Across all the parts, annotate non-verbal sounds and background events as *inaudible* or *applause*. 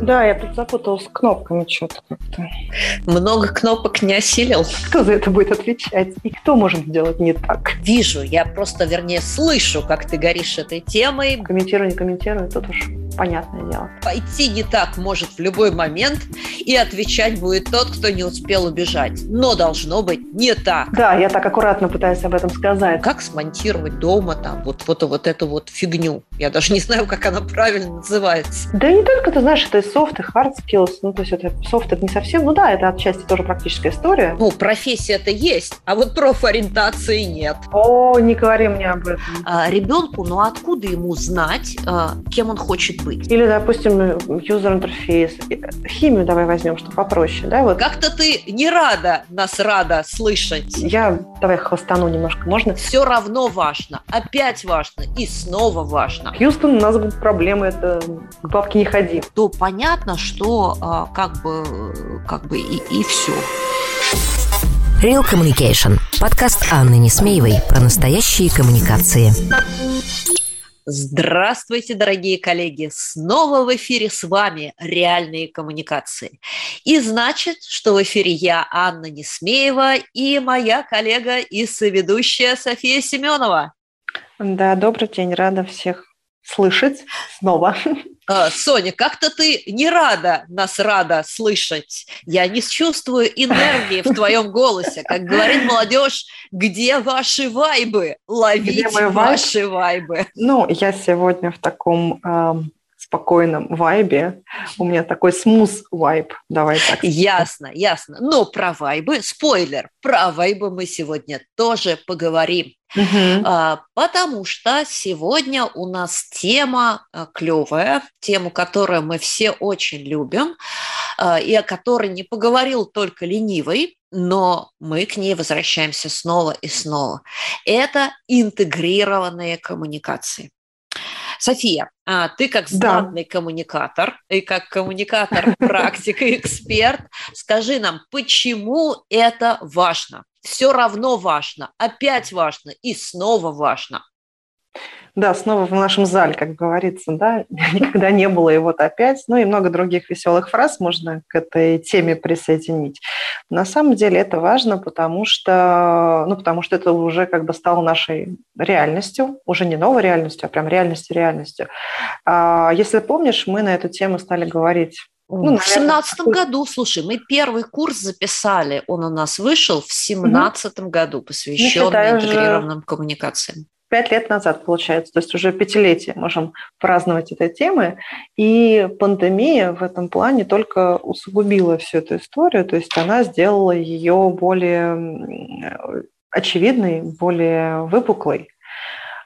Да, я тут запуталась с кнопками что-то как-то. Много кнопок не осилил. Кто за это будет отвечать? И кто может сделать не так? Вижу, я просто, вернее, слышу, как ты горишь этой темой. Комментирую, не комментирую, тут уж понятное дело. Пойти не так может в любой момент, и отвечать будет тот, кто не успел убежать. Но должно быть не так. Да, я так аккуратно пытаюсь об этом сказать. Как смонтировать дома там вот, вот, вот эту вот фигню? Я даже не знаю, как она правильно называется. Да не только, ты знаешь, это софт, и hard skills. Ну, то есть это софт это не совсем, ну да, это отчасти тоже практическая история. Ну, профессия-то есть, а вот профориентации нет. О, не говори мне об этом. А, ребенку, ну откуда ему знать, а, кем он хочет быть? Или, допустим, user интерфейс. Химию давай возьмем, что попроще, да? Вот. Как-то ты не рада нас рада слышать. Я давай хвостану немножко, можно? Все равно важно, опять важно и снова важно. Хьюстон, у нас будут проблемы, это к бабке не ходи. То понятно, что а, как бы, как бы и, и все. Real Communication. Подкаст Анны Несмеевой про настоящие коммуникации. Здравствуйте, дорогие коллеги! Снова в эфире с вами «Реальные коммуникации». И значит, что в эфире я, Анна Несмеева, и моя коллега и соведущая София Семенова. Да, добрый день, рада всех слышать снова. *laughs* А, Соня, как-то ты не рада нас рада слышать. Я не чувствую энергии в твоем голосе. Как говорит молодежь, где ваши вайбы? Ловите ваши вайбы. Ну, я сегодня в таком э, спокойном вайбе. У меня такой смус вайб, давай так. Ясно, ясно. Но про вайбы, спойлер, про вайбы мы сегодня тоже поговорим. Угу. Потому что сегодня у нас тема а, клевая, тему, которую мы все очень любим, а, и о которой не поговорил только ленивый, но мы к ней возвращаемся снова и снова. Это интегрированные коммуникации. София, а ты как знатный да. коммуникатор и как коммуникатор, *laughs* практик и эксперт, скажи нам, почему это важно? Все равно важно, опять важно и снова важно. Да, снова в нашем зале, как говорится, да, *laughs* никогда не было, и вот опять, ну и много других веселых фраз можно к этой теме присоединить. На самом деле это важно, потому что, ну, потому что это уже как бы стало нашей реальностью, уже не новой реальностью, а прям реальностью-реальностью. А, если помнишь, мы на эту тему стали говорить ну, в семнадцатом году, слушай, мы первый курс записали, он у нас вышел в семнадцатом году, посвященный ну, интегрированным уже... коммуникациям пять лет назад, получается, то есть уже пятилетие можем праздновать этой темы. И пандемия в этом плане только усугубила всю эту историю, то есть она сделала ее более очевидной, более выпуклой.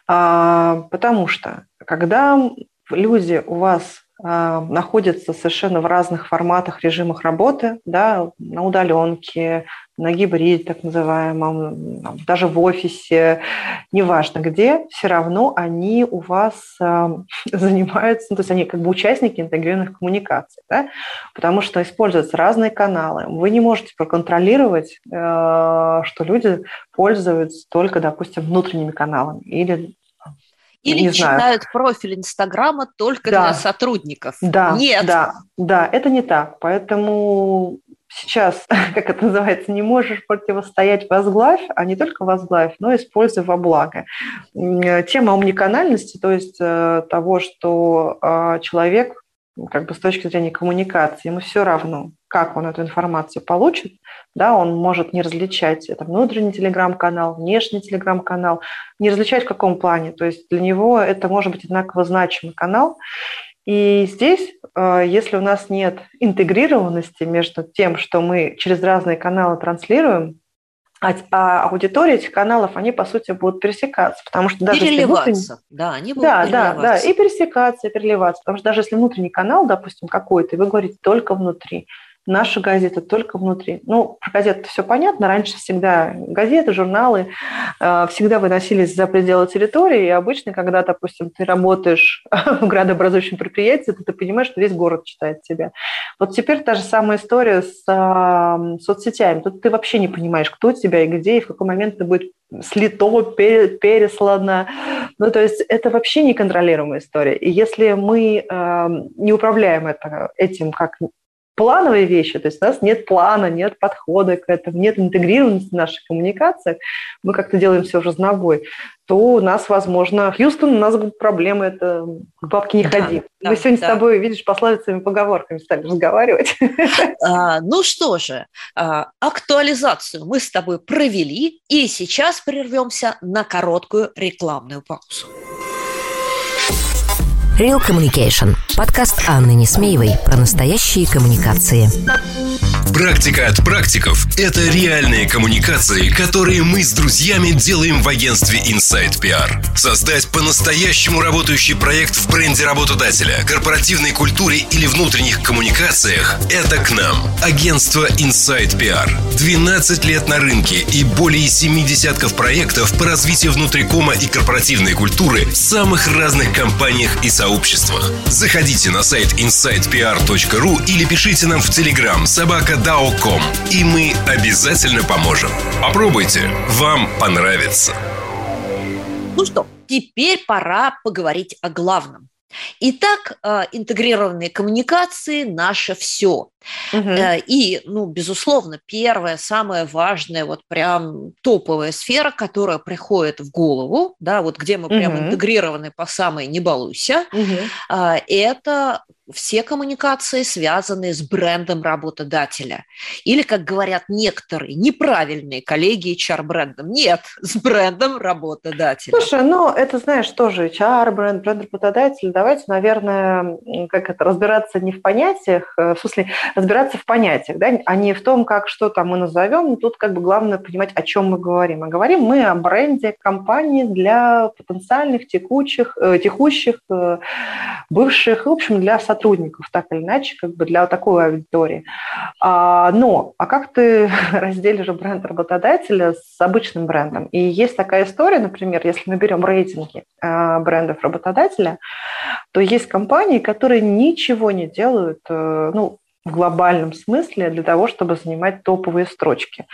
А, потому что когда люди у вас находятся совершенно в разных форматах, режимах работы, да, на удаленке, на гибриде так называемом, даже в офисе, неважно где, все равно они у вас э, *laughs* занимаются, ну, то есть они как бы участники интегрированных коммуникаций, да, потому что используются разные каналы. Вы не можете проконтролировать, э, что люди пользуются только, допустим, внутренними каналами или или не читают знаю. профиль Инстаграма только да. для сотрудников. Да, Нет. Да, да, это не так. Поэтому сейчас, *laughs* как это называется, не можешь противостоять возглавь, а не только возглавь, но используй во благо. Тема умниканальности, то есть э, того, что а, человек как бы с точки зрения коммуникации, ему все равно, как он эту информацию получит, да, он может не различать, это внутренний телеграм-канал, внешний телеграм-канал, не различать в каком плане, то есть для него это может быть одинаково значимый канал, И здесь, э, если у нас нет интегрированности между тем, что мы через разные каналы транслируем, а, а аудитория этих каналов, они, по сути, будут пересекаться, потому что даже переливаться, если внутренний... да, они будут да, переливаться. Да, да, и пересекаться, и переливаться, потому что даже если внутренний канал, допустим, какой-то, и вы говорите только внутри, наша газета только внутри. Ну, про газеты все понятно. Раньше всегда газеты, журналы э, всегда выносились за пределы территории. И обычно, когда, допустим, ты работаешь *laughs* в градообразующем предприятии, то ты понимаешь, что весь город читает тебя. Вот теперь та же самая история с э, соцсетями. Тут ты вообще не понимаешь, кто тебя и где, и в какой момент это будет слито, переслано. Ну, то есть это вообще неконтролируемая история. И если мы э, не управляем это, этим как плановые вещи, то есть у нас нет плана, нет подхода к этому, нет интегрированности в наших коммуникациях, мы как-то делаем все разнобой, то у нас, возможно, Хьюстон, у нас будут проблемы, это к бабке не ходи. Да, мы сегодня да. с тобой, видишь, пословицами, поговорками стали разговаривать. *laughs* А, ну что же, а, актуализацию мы с тобой провели, и сейчас прервемся на короткую рекламную паузу. Real Communication. Подкаст Анны Несмеевой про настоящие коммуникации. Практика от практиков – это реальные коммуникации, которые мы с друзьями делаем в агентстве Inside PR. Создать по-настоящему работающий проект в бренде работодателя, корпоративной культуре или внутренних коммуникациях – это к нам. Агентство Inside PR. 12 лет на рынке и более 7 десятков проектов по развитию внутрикома и корпоративной культуры в самых разных компаниях и сообществах. Заходите на сайт insidepr.ru или пишите нам в Telegram собака dao.com, и мы обязательно поможем. Попробуйте, вам понравится. Ну что, теперь пора поговорить о главном. Итак, э, интегрированные коммуникации – наше все. Угу. И, ну, безусловно, первая, самая важная, вот прям топовая сфера, которая приходит в голову, да, вот где мы угу. прям интегрированы по самой «не балуйся», угу. это все коммуникации, связанные с брендом работодателя. Или, как говорят некоторые неправильные коллеги HR-брендом. Нет, *laughs* с брендом работодателя. Слушай, ну это, знаешь, тоже HR-бренд, бренд работодателя. Давайте, наверное, как это, разбираться не в понятиях, э, в смысле, разбираться в понятиях, да, а не в том, как что там мы назовем. Тут как бы главное понимать, о чем мы говорим. А говорим мы о бренде компании для потенциальных текучих, э, текущих, э, бывших, в общем, для сотрудников, так или иначе, как бы для такой аудитории. А, но, а как ты *laughs* разделишь бренд работодателя с обычным брендом? И есть такая история, например, если мы берем рейтинги э, брендов работодателя, то есть компании, которые ничего не делают, э, ну, в глобальном смысле для того, чтобы занимать топовые строчки.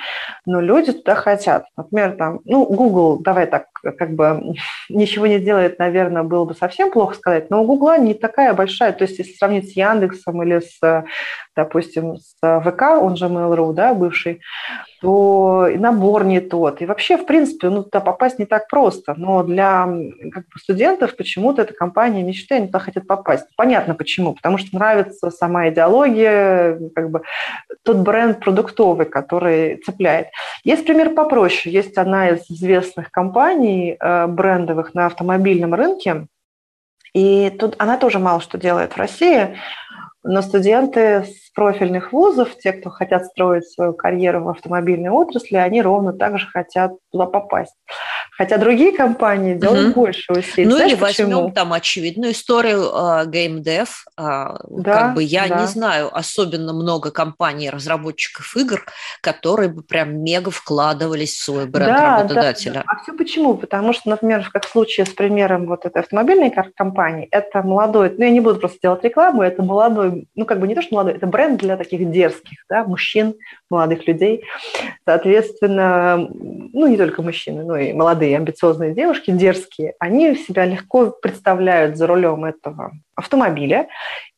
Но люди туда хотят. Например, там, ну, Google, давай так, как бы ничего не делает, наверное, было бы совсем плохо сказать, но у Google не такая большая, то есть если сравнить с Яндексом или с, допустим, с ВК, он же Mail.ru, да, бывший, то и набор не тот. И вообще, в принципе, ну, туда попасть не так просто. Но для как бы, студентов почему-то эта компания мечты, они туда хотят попасть. Понятно почему. Потому что нравится сама идеология, как бы тот бренд продуктовый, который цепляет. Есть пример попроще. Есть одна из известных компаний э, брендовых на автомобильном рынке, и тут она тоже мало что делает в России, но студенты с профильных вузов, те, кто хотят строить свою карьеру в автомобильной отрасли, они ровно так же хотят туда попасть. Хотя другие компании делают угу. больше усилий. Ну Знаешь, или возьмем почему? там очевидную историю uh, GameDev. Uh, да, как бы я да. не знаю особенно много компаний, разработчиков игр, которые бы прям мега вкладывались в свой бренд да, работодателя. Да, А все почему? Потому что, например, как в случае с примером вот этой автомобильной компании, это молодой, ну я не буду просто делать рекламу, это молодой, ну как бы не то, что молодой, это бренд для таких дерзких, да, мужчин, молодых людей. Соответственно, ну не только мужчины, но и молодые молодые, амбициозные девушки, дерзкие, они себя легко представляют за рулем этого автомобиля,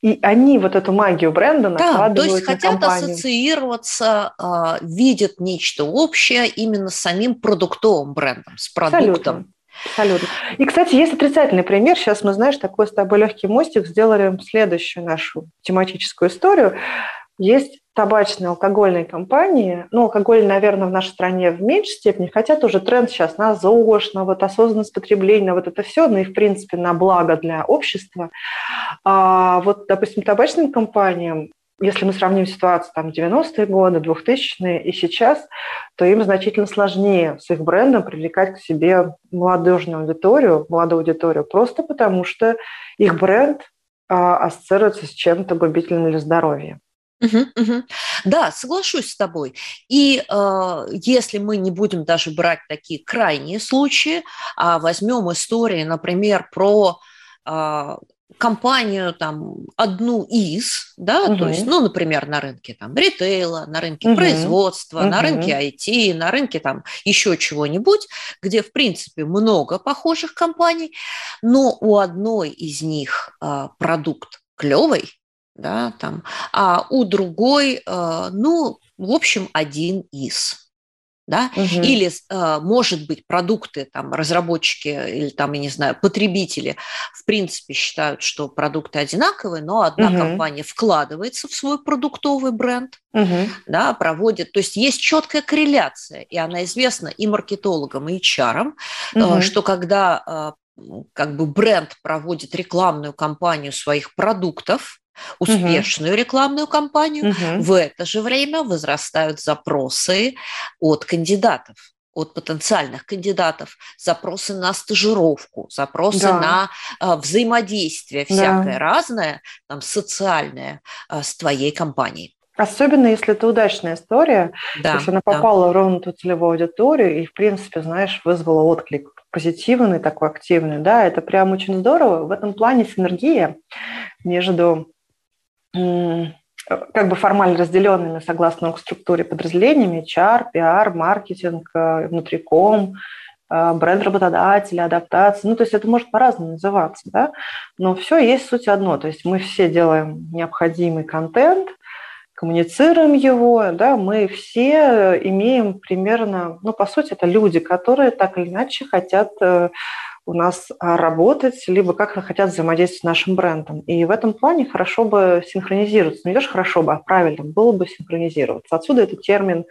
и они вот эту магию бренда накладывают да, то есть на хотят компанию. ассоциироваться, а, видят нечто общее именно с самим продуктовым брендом, с продуктом. Абсолютно. Абсолютно. И, кстати, есть отрицательный пример. Сейчас мы, знаешь, такой с тобой легкий мостик сделали следующую нашу тематическую историю. Есть табачные, алкогольные компании, ну, алкоголь, наверное, в нашей стране в меньшей степени, хотя тоже тренд сейчас на ЗОЖ, на вот осознанность потребления, вот это все, ну и, в принципе, на благо для общества. А вот, допустим, табачным компаниям если мы сравним ситуацию там 90-е годы, 2000-е и сейчас, то им значительно сложнее с их брендом привлекать к себе молодежную аудиторию, молодую аудиторию, просто потому что их бренд а, ассоциируется с чем-то губительным для здоровья. Угу, угу. Да, соглашусь с тобой. И э, если мы не будем даже брать такие крайние случаи, а возьмем истории, например, про э, компанию там одну из, да, угу. то есть, ну, например, на рынке там ритейла, на рынке угу. производства, угу. на рынке IT, на рынке там еще чего-нибудь, где, в принципе, много похожих компаний, но у одной из них э, продукт клевый, да, там, а у другой, э, ну, в общем, один из да, угу. или, э, может быть, продукты, там, разработчики или, там, я не знаю, потребители, в принципе, считают, что продукты одинаковые, но одна угу. компания вкладывается в свой продуктовый бренд, угу. да, проводит, то есть есть четкая корреляция, и она известна и маркетологам, и HR, угу. что когда как бы бренд проводит рекламную кампанию своих продуктов, успешную угу. рекламную кампанию, угу. в это же время возрастают запросы от кандидатов от потенциальных кандидатов, запросы на стажировку, запросы да. на э, взаимодействие всякое да. разное, там, социальное э, с твоей компанией. Особенно, если это удачная история, да, если она попала да. ровно в ту целевую аудиторию и, в принципе, знаешь, вызвала отклик позитивный, такой активный, да, это прям очень здорово. В этом плане синергия между как бы формально разделенными согласно структуре подразделениями, HR, PR, маркетинг, э, внутриком, э, бренд работодателя, адаптация. Ну, то есть это может по-разному называться, да, но все есть суть одно. То есть мы все делаем необходимый контент, коммуницируем его, да, мы все имеем примерно, ну, по сути, это люди, которые так или иначе хотят э, у нас а, работать, либо как хотят взаимодействовать с нашим брендом. И в этом плане хорошо бы синхронизироваться. Ну, не хорошо бы, а правильно было бы синхронизироваться. Отсюда этот термин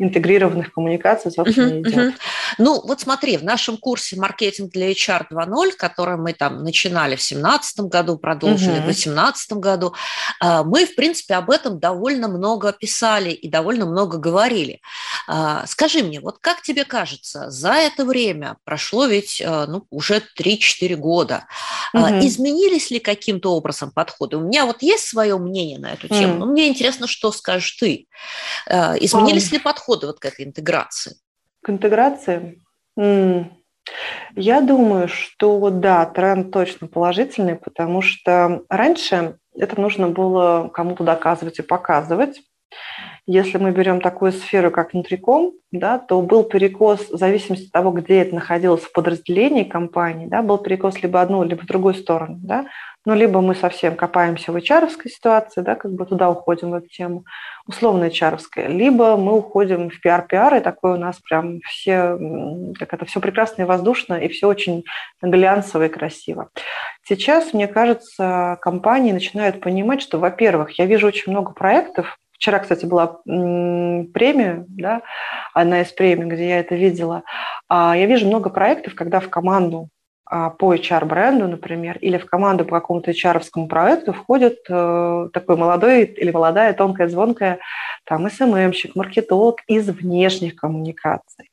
интегрированных коммуникаций, собственно, uh-huh, идет. Uh-huh. Ну, вот смотри, в нашем курсе «Маркетинг для HR 2.0», который мы там начинали в 2017 году, продолжили uh-huh. в 2018 году, а, мы, в принципе, об этом довольно много писали и довольно много говорили. А, скажи мне, вот как тебе кажется, за это время прошло ведь а, ну, уже 3-4 года, uh-huh. изменились ли каким-то образом подходы? У меня вот есть свое мнение на эту тему, uh-huh. но мне интересно, что скажешь ты. Изменились uh-huh. ли подходы? Подхода вот к этой интеграции? К интеграции? Я думаю, что да, тренд точно положительный, потому что раньше это нужно было кому-то доказывать и показывать. Если мы берем такую сферу, как внутриком, да, то был перекос в зависимости от того, где это находилось в подразделении компании, да, был перекос либо одну, либо в другую сторону. Да. Ну, либо мы совсем копаемся в hr ситуации, да, как бы туда уходим в эту тему, условно hr либо мы уходим в пиар-пиар, и такое у нас прям все, как это, все прекрасно и воздушно, и все очень глянцево и красиво. Сейчас, мне кажется, компании начинают понимать, что, во-первых, я вижу очень много проектов, Вчера, кстати, была премия, да, одна из премий, где я это видела. А я вижу много проектов, когда в команду по HR-бренду, например, или в команду по какому-то HR-овскому проекту входит э, такой молодой или молодая, тонкая, звонкая там СММщик, маркетолог из внешних коммуникаций.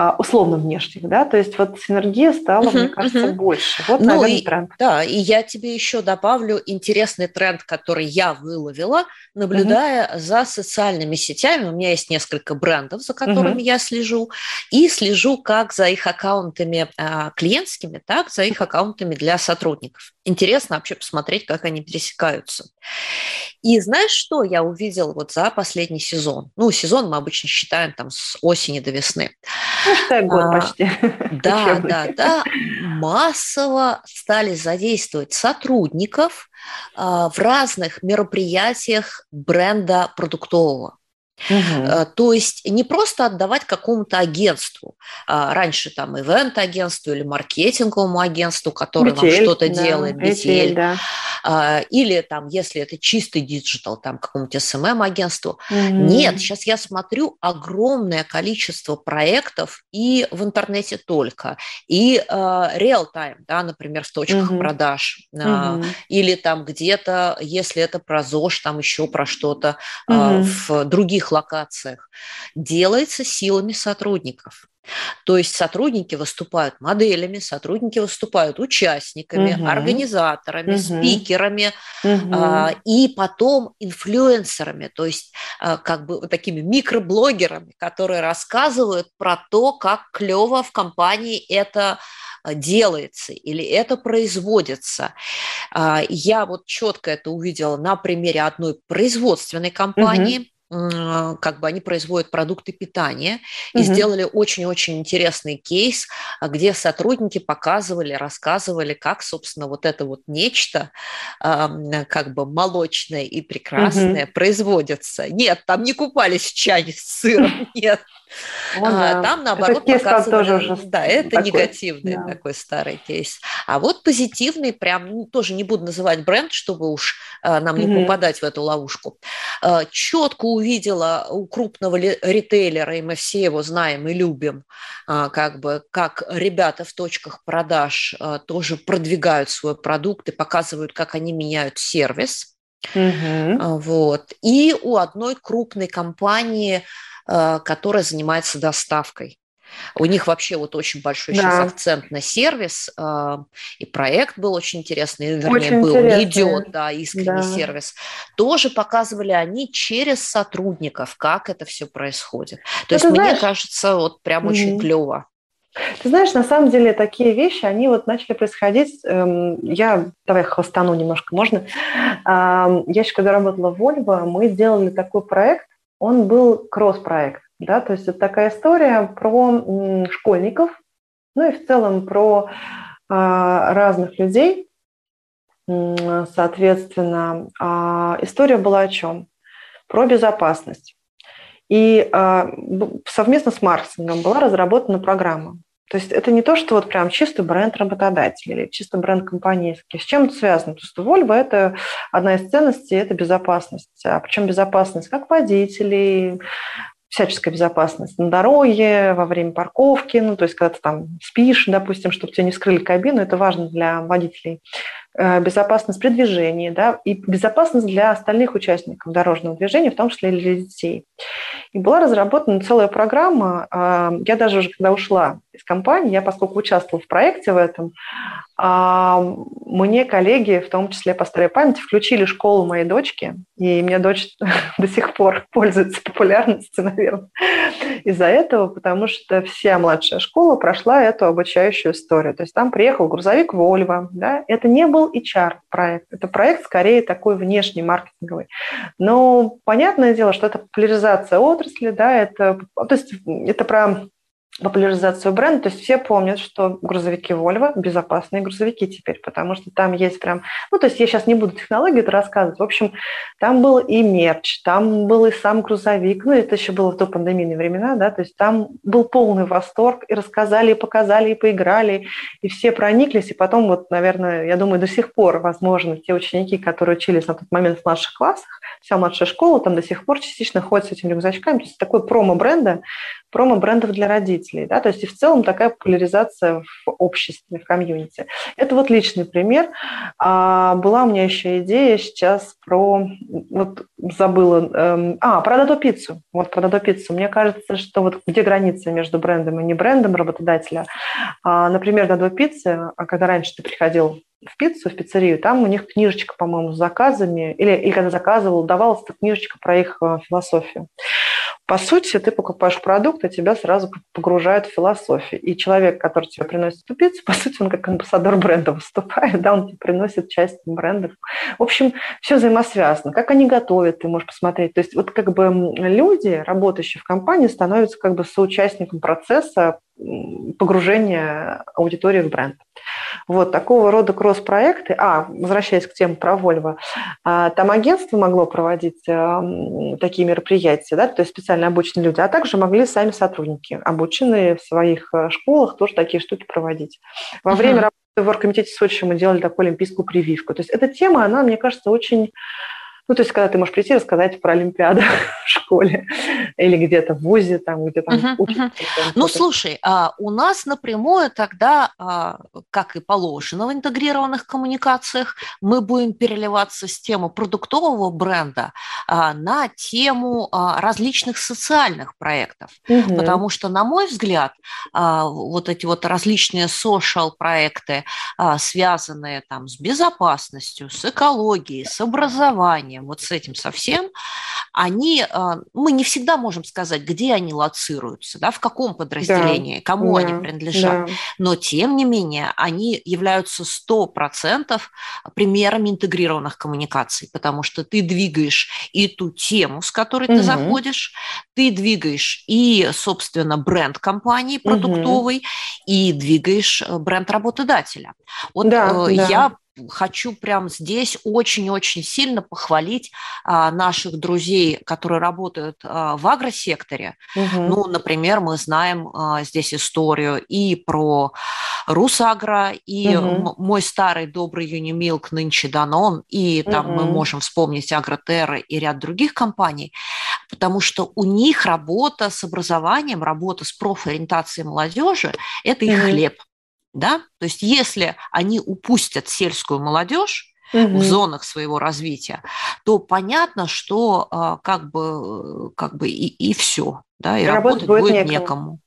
А, условно внешних, да, то есть вот синергия стала, uh-huh, мне кажется, uh-huh. больше. Вот, ну наверное, и, тренд. Да, и я тебе еще добавлю интересный тренд, который я выловила, наблюдая uh-huh. за социальными сетями. У меня есть несколько брендов, за которыми uh-huh. я слежу, и слежу как за их аккаунтами а, клиентскими, так за их аккаунтами для сотрудников. Интересно вообще посмотреть, как они пересекаются. И знаешь, что я увидела вот за последний сезон? Ну, сезон мы обычно считаем там с осени до весны. Считай год а, почти. *laughs* Да, да, да. Массово стали задействовать сотрудников а, в разных мероприятиях бренда продуктового. Угу. То есть не просто отдавать какому-то агентству, а раньше там ивент-агентству или маркетинговому агентству, которое Метель, вам что-то да, делает, Метель, да. А, или там, если это чистый digital, там какому-нибудь SMM-агентству. Угу. Нет, сейчас я смотрю огромное количество проектов и в интернете только, и real-time, да, например, в точках угу. продаж, угу. или там где-то, если это про ЗОЖ, там еще про что-то угу. в других других локациях, делается силами сотрудников. То есть сотрудники выступают моделями, сотрудники выступают участниками, угу. организаторами, угу. спикерами угу. а, и потом инфлюенсерами, то есть а, как бы вот такими микроблогерами, которые рассказывают про то, как клево в компании это а, делается или это производится. А, я вот четко это увидела на примере одной производственной компании. Угу как бы они производят продукты питания и угу. сделали очень-очень интересный кейс, а, где сотрудники показывали, рассказывали, как, собственно, вот это вот нечто как бы молочное и прекрасное угу. производится. Нет, там не купались в чане с сыром, *laughs* нет. О, а, да. Там, наоборот, это показывали... Тоже уже да, это такой, негативный да. такой старый кейс. А вот позитивный, прям, ну, тоже не буду называть бренд, чтобы уж а, нам не угу. попадать в эту ловушку. Четко увидела у крупного ритейлера, и мы все его знаем и любим, а, как бы, как ребята в точках продаж а, тоже продвигают свой продукт и показывают, как они меняют сервис. Угу. Вот. И у одной крупной компании, которая занимается доставкой. У них вообще вот очень большой да. сейчас акцент на сервис, а, и проект был очень интересный, вернее, очень был, интересный. идет, да, искренний да. сервис. Тоже показывали они через сотрудников, как это все происходит. То есть, знаешь, мне кажется, вот прям mm-hmm. очень клево. Ты знаешь, на самом деле такие вещи, они вот начали происходить. Эм, я, давай хвостану немножко, можно? Я еще когда работала в Volvo, мы делали такой проект, он был кросс-проект. Да, то есть это такая история про школьников, ну и в целом про а, разных людей. Соответственно, а, история была о чем? Про безопасность. И а, совместно с маркетингом была разработана программа. То есть это не то, что вот прям чистый бренд работодателя или чисто бренд компании. С чем это связано? То есть Volvo – это одна из ценностей – это безопасность. А причем безопасность как водителей, всяческая безопасность на дороге, во время парковки, ну, то есть когда ты там спишь, допустим, чтобы тебе не вскрыли кабину, это важно для водителей. Э, безопасность при движении, да, и безопасность для остальных участников дорожного движения, в том числе и для детей. И была разработана целая программа. А, я даже уже когда ушла из компании, я поскольку участвовала в проекте в этом, а, мне коллеги, в том числе по старой памяти, включили школу моей дочки, и меня дочь *laughs* до сих пор пользуется популярностью, *laughs* наверное, из-за этого, потому что вся младшая школа прошла эту обучающую историю. То есть там приехал грузовик Volvo, да, это не был HR-проект, это проект скорее такой внешний, маркетинговый. Но понятное дело, что это популяризация отрасли, да, это, то есть это про популяризацию бренда. То есть все помнят, что грузовики Volvo – безопасные грузовики теперь, потому что там есть прям... Ну, то есть я сейчас не буду технологии это рассказывать. В общем, там был и мерч, там был и сам грузовик. Ну, это еще было в до пандемийные времена, да, то есть там был полный восторг, и рассказали, и показали, и поиграли, и все прониклись. И потом вот, наверное, я думаю, до сих пор, возможно, те ученики, которые учились на тот момент в младших классах, вся младшая школа там до сих пор частично ходит с этими рюкзачками. То есть такой промо-бренда, промо-брендов для родителей. Да? То есть и в целом такая популяризация в обществе, в комьюнити. Это вот личный пример. А была у меня еще идея сейчас про... Вот забыла... Эм, а, про Дадо Пиццу. Вот про Дадо Пиццу. Мне кажется, что вот где граница между брендом и не брендом работодателя. А, например, Дадо Пиццы, а когда раньше ты приходил в пиццу, в пиццерию, там у них книжечка, по-моему, с заказами, или, или когда заказывал, давалась эта книжечка про их э, философию. По сути, ты покупаешь продукт, и тебя сразу погружают в философию. И человек, который тебе приносит эту пиццу, *laughs* по сути, он как амбассадор бренда выступает, да, он тебе приносит часть брендов. В общем, все взаимосвязано. Как они готовят, ты можешь посмотреть. То есть вот как бы люди, работающие в компании, становятся как бы соучастником процесса погружения аудитории в бренд. Вот такого рода кросс-проекты. А, возвращаясь к теме про Volvo, а, там агентство могло проводить такие мероприятия, да, то есть специально обученные люди, а также могли сами сотрудники, обученные в своих э, школах, тоже такие штуки проводить. Во uh-huh. время работы в оргкомитете Сочи мы делали такую олимпийскую прививку. То есть эта тема, она, мне кажется, очень ну, то есть, когда ты можешь прийти и рассказать про Олимпиаду *laughs* в школе или где-то в ВУЗе, там, где там uh-huh, учат. Uh-huh. Ну, слушай, а у нас напрямую тогда, а, как и положено в интегрированных коммуникациях, мы будем переливаться с темы продуктового бренда а, на тему а, различных социальных проектов. Uh-huh. Потому что, на мой взгляд, а, вот эти вот различные social проекты, а, связанные там с безопасностью, с экологией, с образованием, образованием, вот с этим совсем, они, а, мы не всегда можем сказать, где они лоцируются, да, в каком подразделении, да, кому да, они принадлежат, да. но тем не менее они являются 100% примерами интегрированных коммуникаций, потому что ты двигаешь и ту тему, с которой угу. ты заходишь, ты двигаешь и, собственно, бренд компании продуктовой, угу. и двигаешь э, бренд работодателя. Вот да, э, я да хочу прямо здесь очень-очень сильно похвалить а, наших друзей, которые работают а, в агросекторе. Угу. Ну, например, мы знаем а, здесь историю и про Русагро, и угу. мой старый добрый Юнимилк, нынче Данон, и там угу. мы можем вспомнить Агротерра и ряд других компаний, потому что у них работа с образованием, работа с профориентацией молодежи – это их угу. хлеб да? То есть если они упустят сельскую молодежь, угу. в зонах своего развития, то понятно, что а, как бы, как бы и, и все, да, и работать, работать будет некому. некому.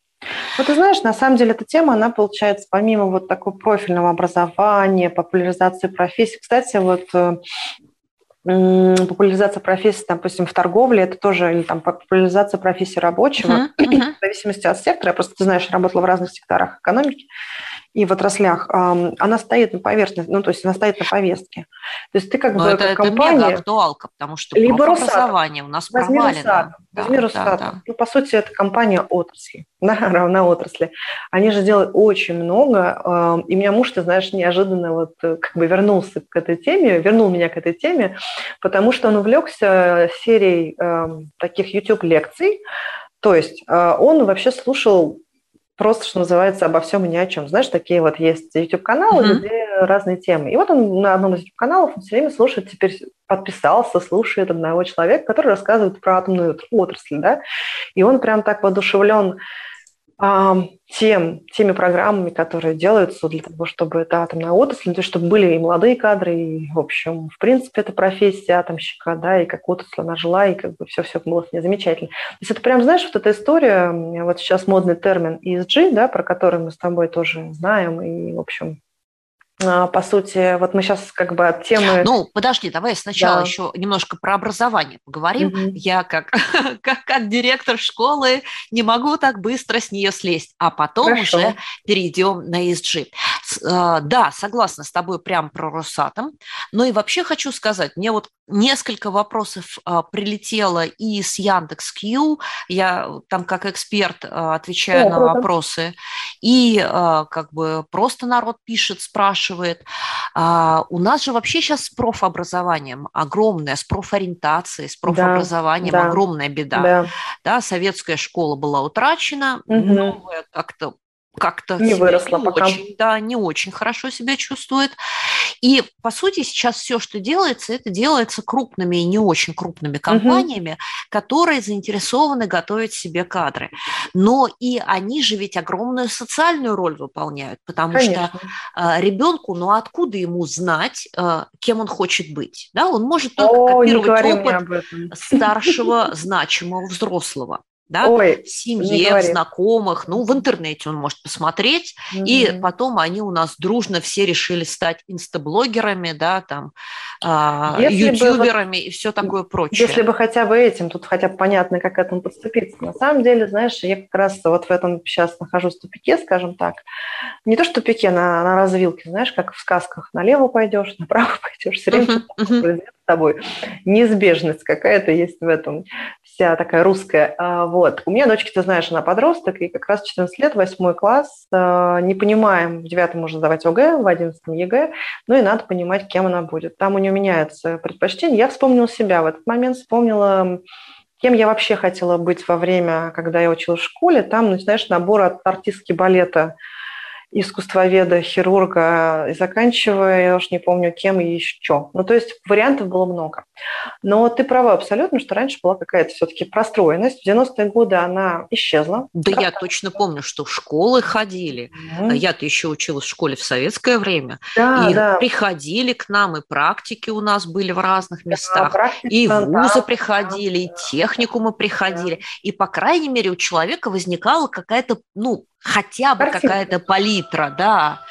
Вот ты знаешь, на самом деле эта тема, она получается помимо вот такого профильного образования, популяризации профессии. Кстати, вот э, популяризация профессии, допустим, в торговле, это тоже, или там популяризация профессии рабочего, uh-huh, uh-huh. в зависимости от сектора. Я просто, ты знаешь, работала в разных секторах экономики и в отраслях, она стоит на поверхности, ну, то есть она стоит на повестке. То есть ты как Но бы это, как компания... Это актуалка, потому что либо образование у нас возьми провалено. Да, возьми да, да. Ну, по сути, это компания отрасли, *laughs* да, равна отрасли. Они же делают очень много, и меня муж, ты знаешь, неожиданно вот э, как бы вернулся к этой теме, вернул меня к этой теме, потому что он увлекся серией таких YouTube-лекций, то есть э, он вообще слушал просто, что называется, обо всем и ни о чем. Знаешь, такие вот есть YouTube-каналы, uh-huh. где разные темы. И вот он на одном из YouTube-каналов все время слушает, теперь подписался, слушает одного человека, который рассказывает про атомную отрасль, да, и он прям так воодушевлен тем, теми программами, которые делаются для того, чтобы это атомная отрасль, то есть чтобы были и молодые кадры, и, в общем, в принципе, это профессия атомщика, да, и как отрасль она жила, и как бы все-все было с ней замечательно. То есть это прям, знаешь, вот эта история, вот сейчас модный термин ESG, да, про который мы с тобой тоже знаем, и, в общем, по сути, вот мы сейчас как бы от темы... Ну, подожди, давай сначала да. еще немножко про образование поговорим. Угу. Я как, *laughs* как, как директор школы не могу так быстро с нее слезть, а потом Хорошо. уже перейдем на ESG. А, да, согласна с тобой прям про Росатом, но и вообще хочу сказать, мне вот несколько вопросов а, прилетело и с Яндекс.Кью, я там как эксперт отвечаю О, на круто. вопросы, и как бы просто народ пишет, спрашивает. А, у нас же вообще сейчас с профобразованием огромная, с профориентацией, с профобразованием да, огромная беда. Да. да, советская школа была утрачена, угу. новая как-то как-то не выросла не пока. Очень, да, не очень хорошо себя чувствует. И, по сути, сейчас все, что делается, это делается крупными и не очень крупными компаниями, угу. которые заинтересованы готовить себе кадры. Но и они же ведь огромную социальную роль выполняют, потому Конечно. что э, ребенку, ну откуда ему знать, э, кем он хочет быть? Да, он может только О, копировать опыт старшего *laughs* значимого взрослого да, Ой, в семье, в знакомых, ну, в интернете он может посмотреть, mm-hmm. и потом они у нас дружно все решили стать инстаблогерами, да, там, а, ютуберами бы, и все такое прочее. Если бы хотя бы этим, тут хотя бы понятно, как к этому подступиться. На самом деле, знаешь, я как раз вот в этом сейчас нахожусь в тупике, скажем так. Не то, что тупике, на, на развилке, знаешь, как в сказках, налево пойдешь, *laughs* направо пойдешь, все время uh-huh, uh-huh тобой. Неизбежность какая-то есть в этом, вся такая русская. А, вот. У меня дочка, ты знаешь, она подросток, и как раз 14 лет, 8 класс, а, не понимаем, в 9 можно сдавать ОГЭ, в 11 ЕГЭ, ну и надо понимать, кем она будет. Там у нее меняется предпочтение. Я вспомнила себя в этот момент, вспомнила кем я вообще хотела быть во время, когда я училась в школе. Там, ну, знаешь, набор от артистки балета – искусствоведа, хирурга, и заканчивая, я уж не помню, кем еще. Ну, то есть вариантов было много. Но ты права абсолютно, что раньше была какая-то все-таки простроенность. В 90-е годы она исчезла. Да Правда? я точно помню, что в школы ходили. Mm-hmm. Я-то еще училась в школе в советское время. Да, и да. приходили к нам, и практики у нас были в разных местах. Да, и вузы да, приходили, да, и техникумы приходили. Да. И, по крайней мере, у человека возникала какая-то, ну, хотя бы какая-то палитра, да,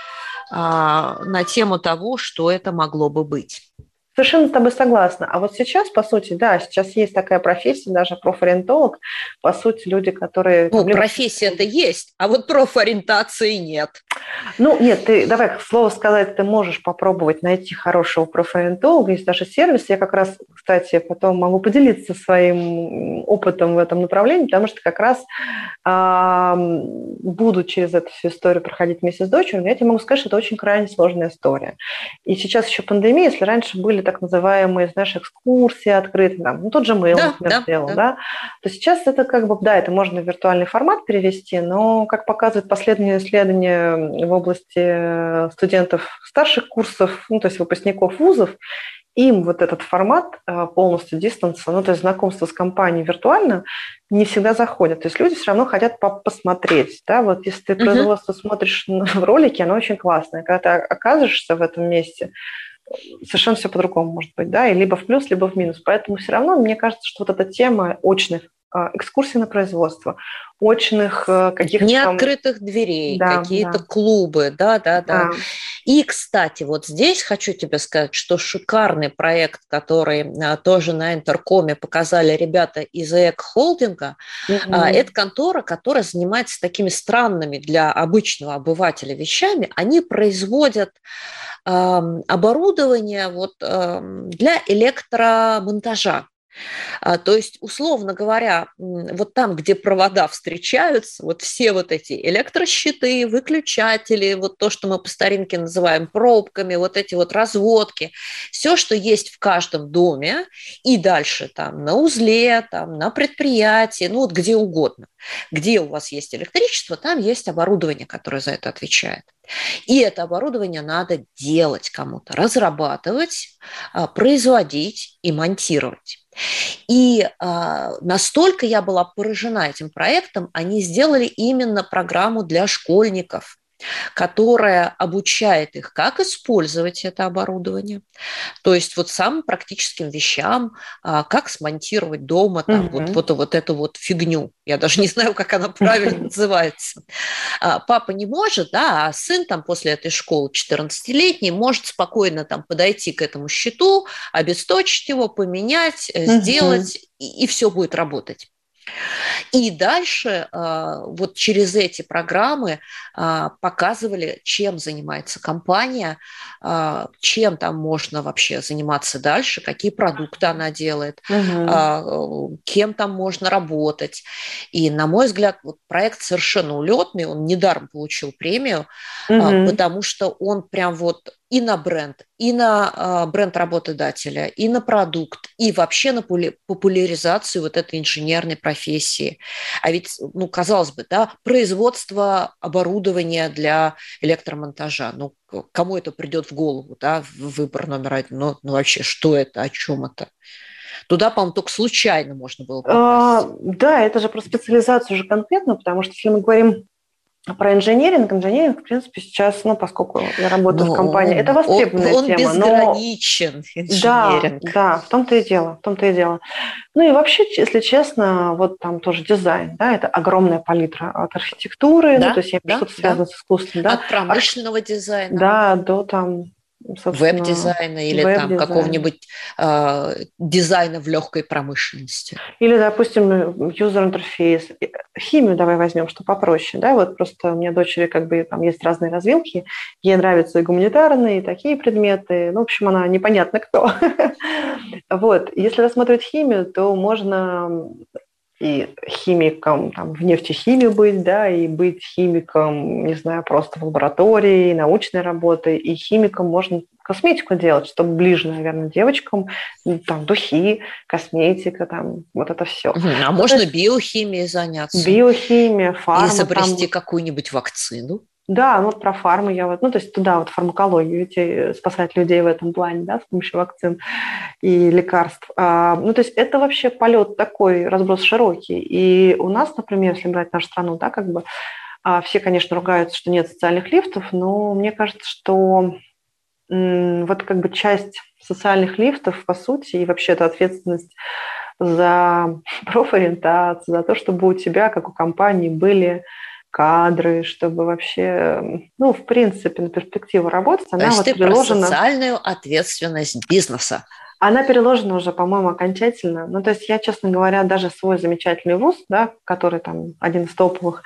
а, на тему того, что это могло бы быть. Совершенно с тобой согласна. А вот сейчас, по сути, да, сейчас есть такая профессия, даже профориентолог, по сути, люди, которые... Ну, профессия-то есть, а вот профориентации нет. Ну, нет, ты, давай слово сказать, ты можешь попробовать найти хорошего профориентолога, есть даже сервис. Я как раз, кстати, потом могу поделиться своим опытом в этом направлении, потому что как раз э, буду через эту всю историю проходить вместе с дочерью, я тебе могу сказать, что это очень крайне сложная история. И сейчас еще пандемия, если раньше были были так называемые, знаешь, экскурсии открытые, там, ну, тот же mail, да, например, да, сделал, да. да, то сейчас это как бы, да, это можно в виртуальный формат перевести, но, как показывает последнее исследование в области студентов старших курсов, ну, то есть выпускников вузов, им вот этот формат э, полностью дистанса, ну, то есть знакомство с компанией виртуально, не всегда заходит. То есть люди все равно хотят посмотреть. Да? Вот если ты производство uh-huh. смотришь *laughs* в ролике, оно очень классное. Когда ты оказываешься в этом месте, совершенно все по-другому может быть, да, и либо в плюс, либо в минус. Поэтому все равно мне кажется, что вот эта тема очных а, экскурсий на производство, очных э, каких-то... Неоткрытых там... дверей, да, какие-то да. клубы, да, да, да, да. И, кстати, вот здесь хочу тебе сказать, что шикарный проект, который а, тоже на Интеркоме показали ребята из ЭК Холдинга, угу. это контора, которая занимается такими странными для обычного обывателя вещами. Они производят оборудование вот для электромонтажа. А, то есть, условно говоря, вот там, где провода встречаются, вот все вот эти электрощиты, выключатели, вот то, что мы по старинке называем пробками, вот эти вот разводки, все, что есть в каждом доме, и дальше там на узле, там на предприятии, ну вот где угодно, где у вас есть электричество, там есть оборудование, которое за это отвечает. И это оборудование надо делать кому-то, разрабатывать, а, производить и монтировать. И э, настолько я была поражена этим проектом, они сделали именно программу для школьников которая обучает их, как использовать это оборудование. То есть вот самым практическим вещам, а, как смонтировать дома там, угу. вот, вот, вот эту вот фигню. Я даже не знаю, как она правильно *laughs* называется. А, папа не может, да, а сын там после этой школы 14-летний может спокойно там подойти к этому счету, обесточить его, поменять, сделать, и, и все будет работать. И дальше а, вот через эти программы а, показывали, чем занимается компания, а, чем там можно вообще заниматься дальше, какие продукты она делает, угу. кем там можно работать. И, на мой взгляд, вот проект совершенно улетный, он недаром получил премию, угу. потому что он прям вот и на бренд, и на а, бренд работодателя, и на продукт, и вообще на популяризацию вот этой инженерной профессии. А ведь, ну, казалось бы, да, производство оборудования для электромонтажа, ну, кому это придет в голову, да, выбор номер один, ну, ну вообще, что это, о чем это? Туда, по-моему, только случайно можно было попасть. А, да, это же про специализацию уже конкретно, потому что если мы говорим про инженеринг. Инженеринг, в принципе, сейчас, ну, поскольку я работаю но в компании, это востребованная он, он тема. безграничен, но... инженеринг. Да, да, в том-то и дело, в том-то и дело. Ну и вообще, если честно, вот там тоже дизайн, да, это огромная палитра от архитектуры, да, ну, то есть я да, что-то да. связано с искусством, да. От промышленного дизайна. Да, до там веб-дизайна или веб там какого-нибудь э, дизайна в легкой промышленности. Или, допустим, user interface, химию давай возьмем, что попроще, да, вот просто у меня дочери как бы там есть разные развилки, ей нравятся и гуманитарные, и такие предметы, ну, в общем, она непонятно кто. *laughs* Вот, если рассматривать химию, то можно и химиком там, в нефтехимии быть, да, и быть химиком, не знаю, просто в лаборатории, научной работы, и химиком можно косметику делать, чтобы ближе, наверное, девочкам, там, духи, косметика, там, вот это все. А ну, можно есть, биохимией заняться? Биохимия, фарма. Изобрести там... какую-нибудь вакцину? Да, ну вот про фарму я вот, ну то есть туда вот фармакологию идти, спасать людей в этом плане, да, с помощью вакцин и лекарств. А, ну то есть это вообще полет такой, разброс широкий. И у нас, например, если брать нашу страну, да, как бы а, все, конечно, ругаются, что нет социальных лифтов, но мне кажется, что вот как бы часть социальных лифтов, по сути, и вообще это ответственность за профориентацию, за то, чтобы у тебя, как у компании, были кадры, чтобы вообще, ну, в принципе, на перспективу работать, она То есть вот ты переложена... про социальную ответственность бизнеса. Она переложена уже, по-моему, окончательно. Ну, то есть я, честно говоря, даже свой замечательный вуз, да, который там один из топовых,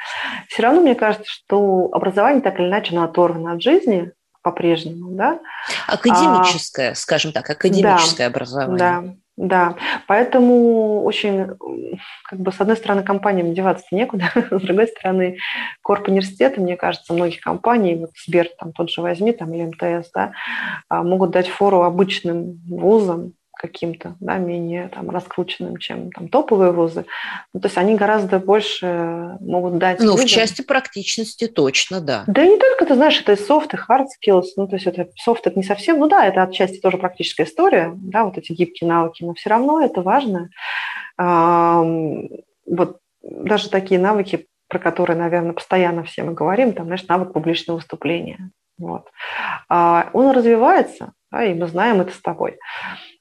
все равно мне кажется, что образование так или иначе оно оторвано от жизни по-прежнему, да. Академическое, а, скажем так, академическое да, образование. Да, да, поэтому очень, как бы, с одной стороны, компаниям деваться некуда, *laughs* с другой стороны, корп университеты, мне кажется, многих компаний, вот Сбер там тот же возьми, там, или МТС, да, а, могут дать фору обычным вузам, каким-то, да, менее там, раскрученным, чем там, топовые вузы. Ну, то есть они гораздо больше могут дать. Ну, людям. в части практичности точно, да. Да и не только, ты знаешь, это и soft, и hard skills. Ну, то есть это soft это не совсем, ну да, это отчасти тоже практическая история, да, вот эти гибкие навыки, но все равно это важно. Вот даже такие навыки, про которые, наверное, постоянно все мы говорим, там, знаешь, навык публичного выступления. Вот. А, он развивается, да, и мы знаем это с тобой.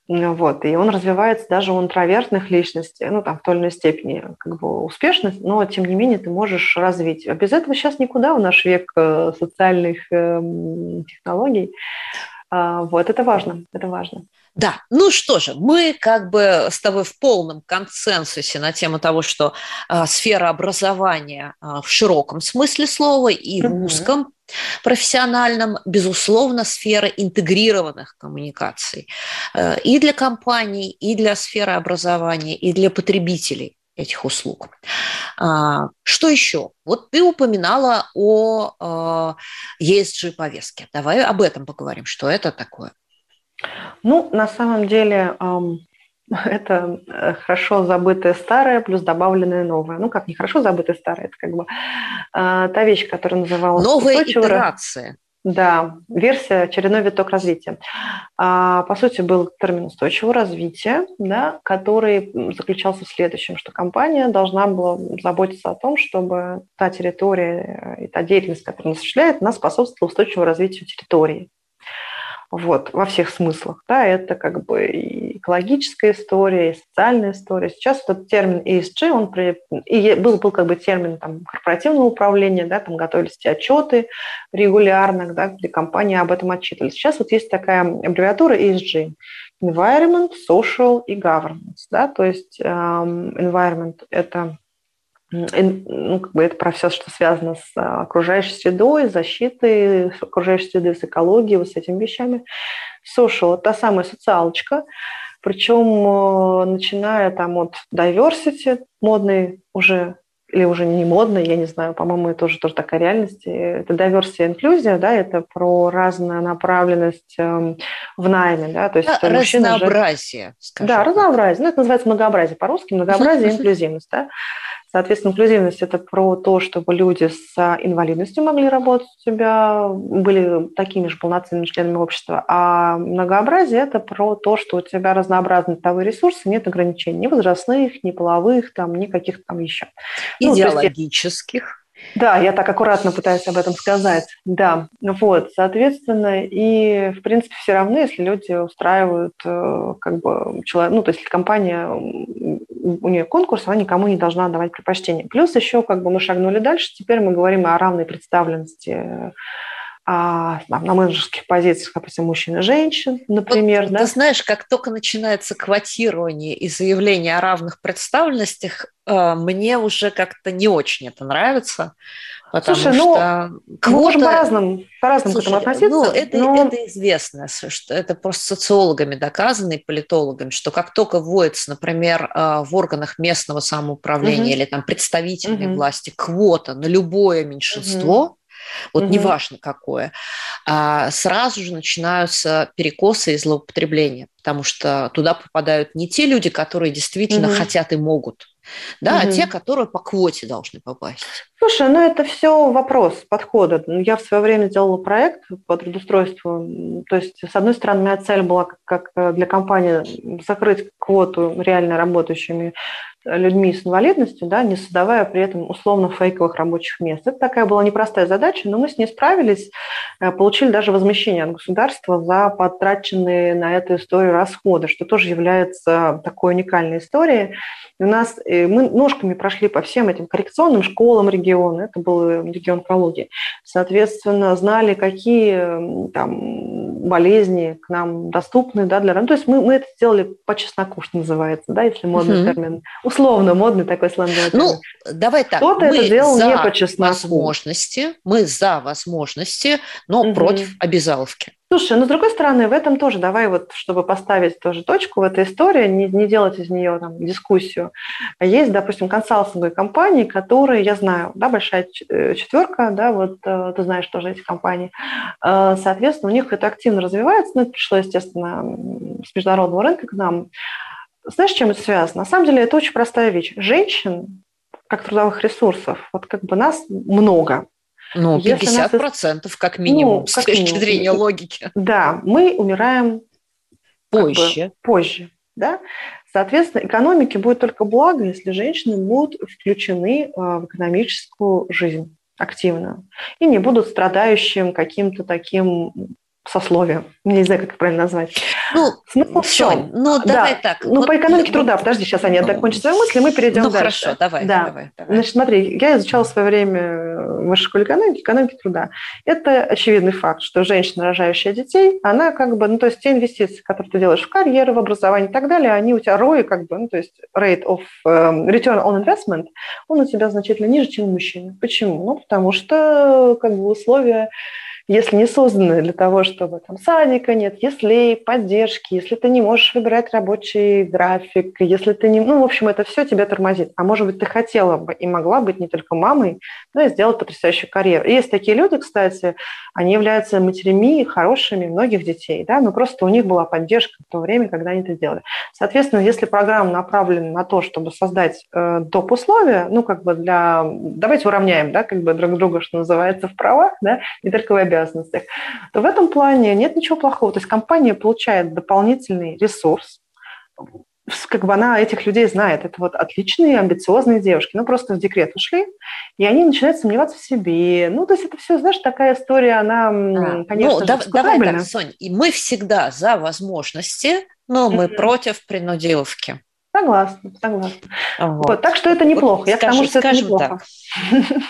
Вот, и он развивается даже у интровертных личностей, ну, там, в той или иной степени как бы успешность, но, тем не менее, ты можешь развить. А без этого сейчас никуда в наш век э, социальных эм, технологий. А, вот, это важно, это важно. Да, ну что же, мы как бы с тобой в полном консенсусе на тему того, что э, сфера образования э, в широком смысле слова и в узком профессиональном, безусловно, сфера интегрированных коммуникаций э, и для компаний, и для сферы образования, и для потребителей этих услуг. А, что еще? Вот ты упоминала о ESG-повестке. Давай об этом поговорим. Что это такое? Ну, на самом деле, это э, хорошо забытое старое плюс добавленное новое. Ну, как не хорошо забытое старое, это как бы э, та вещь, которая называлась... Новая итерация. Да, версия очередной виток развития. А, по сути, был термин устойчивого развития, да, который заключался в следующем, что компания должна была заботиться о том, чтобы та территория и та деятельность, которую она осуществляет, она способствовала устойчивому развитию территории вот, во всех смыслах. Да, это как бы и экологическая история, и социальная история. Сейчас этот термин ESG, он при, и был, был как бы термин там, корпоративного управления, да, там готовились эти отчеты регулярно, да, где компании об этом отчитывали. Сейчас вот есть такая аббревиатура ESG. Environment, Social и Governance. Да, то есть um, environment – это ну, как бы это про все, что связано с а, окружающей средой, защитой окружающей среды, с экологией, вот с этими вещами. Social – та самая социалочка, причем э, начиная там от diversity, модный уже или уже не модный, я не знаю, по-моему, это уже тоже такая реальность. Это diversity инклюзия, да, это про разную направленность э, в найме, да, то есть да, разнообразие, скажем. Да, разнообразие, ну, это называется многообразие по-русски, многообразие инклюзивность, *laughs* да. Соответственно, инклюзивность – это про то, чтобы люди с инвалидностью могли работать у тебя, были такими же полноценными членами общества. А многообразие – это про то, что у тебя разнообразные бытовые ресурсы, нет ограничений ни возрастных, ни половых, там, ни каких-то там еще. Идеологических. Ну, да, я так аккуратно пытаюсь об этом сказать. Да, вот, соответственно, и в принципе все равно, если люди устраивают э, как бы человек, ну то есть компания у нее конкурс, она никому не должна давать предпочтение. Плюс еще как бы мы шагнули дальше, теперь мы говорим о равной представленности а, там, на менеджерских позициях, допустим, мужчин и женщин, например. Вот, да? Ты знаешь, как только начинается квотирование и заявление о равных представленностях, э, мне уже как-то не очень это нравится. Потому Слушай, ну, что квота... мы можем по-разному, по-разному к этому относиться. Ну, это, но... это известно, что это просто социологами доказано и политологами, что как только вводится, например, э, в органах местного самоуправления угу. или там представительной угу. власти квота на любое меньшинство, угу вот угу. неважно какое, а сразу же начинаются перекосы и злоупотребления, потому что туда попадают не те люди, которые действительно угу. хотят и могут, да, угу. а те, которые по квоте должны попасть. Слушай, ну это все вопрос подхода. Ну, я в свое время делала проект по трудоустройству. То есть, с одной стороны, моя цель была как, как для компании закрыть квоту реально работающими людьми с инвалидностью, да, не создавая при этом условно фейковых рабочих мест. Это такая была непростая задача, но мы с ней справились, э, получили даже возмещение от государства за потраченные на эту историю расходы, что тоже является такой уникальной историей. У нас э, мы ножками прошли по всем этим коррекционным школам региона, это был регион Калуги. Соответственно, знали, какие там болезни к нам доступны да, для... Ну, то есть мы, мы это сделали по чесноку, что называется, да, если модный uh-huh. термин условно модный такой сленговый Ну, давай так. Кто-то это делал не по чесноку. возможности, мы за возможности, но угу. против обязаловки. Слушай, ну с другой стороны, в этом тоже давай вот, чтобы поставить тоже точку в этой истории, не, не делать из нее там дискуссию. Есть, допустим, консалтинговые компании, которые, я знаю, да, большая э, четверка, да, вот э, ты знаешь тоже эти компании. Э, соответственно, у них это активно развивается, но это пришло, естественно, с международного рынка к нам. Знаешь, чем это связано? На самом деле это очень простая вещь. Женщин, как трудовых ресурсов, вот как бы нас много. Ну, 50 процентов как минимум, ну, с как точки минимум. зрения логики. Да, мы умираем позже. Бы, позже. Да? Соответственно, экономике будет только благо, если женщины будут включены а, в экономическую жизнь активно и не будут страдающим каким-то таким сословие. Не знаю, как это правильно назвать. Ну, Смысл все. Ну, давай да. так. Ну, вот, по экономике вот, труда, подожди, сейчас они ну, закончат свои мысли, мы перейдем ну, дальше. хорошо, давай, да. давай, давай. Значит, смотри, я изучала в свое время в высшей школе экономики, экономики труда. Это очевидный факт, что женщина, рожающая детей, она как бы, ну, то есть те инвестиции, которые ты делаешь в карьеру, в образование и так далее, они у тебя ROI, как бы, ну, то есть rate of um, return on investment, он у тебя значительно ниже, чем у мужчины. Почему? Ну, потому что, как бы, условия если не созданы для того, чтобы там садика нет, если поддержки, если ты не можешь выбирать рабочий график, если ты не... Ну, в общем, это все тебя тормозит. А может быть, ты хотела бы и могла быть не только мамой, но и сделать потрясающую карьеру. И есть такие люди, кстати, они являются матерями хорошими многих детей, да, но просто у них была поддержка в то время, когда они это делали. Соответственно, если программа направлена на то, чтобы создать э, доп. условия, ну, как бы для... Давайте уравняем, да, как бы друг друга, что называется, в правах, да, не только в обязанностях, то в этом плане нет ничего плохого. То есть компания получает дополнительный ресурс, как бы она этих людей знает. Это вот отличные, амбициозные девушки. Ну, просто в декрет ушли, и они начинают сомневаться в себе. Ну, то есть это все, знаешь, такая история, она, а, конечно, ну, да, давай так, Сонь, и мы всегда за возможности, но мы mm-hmm. против принудиловки. Согласна, согласна. Вот. Вот, так что это неплохо. Вот, Я скажем, к тому, что это неплохо. Так.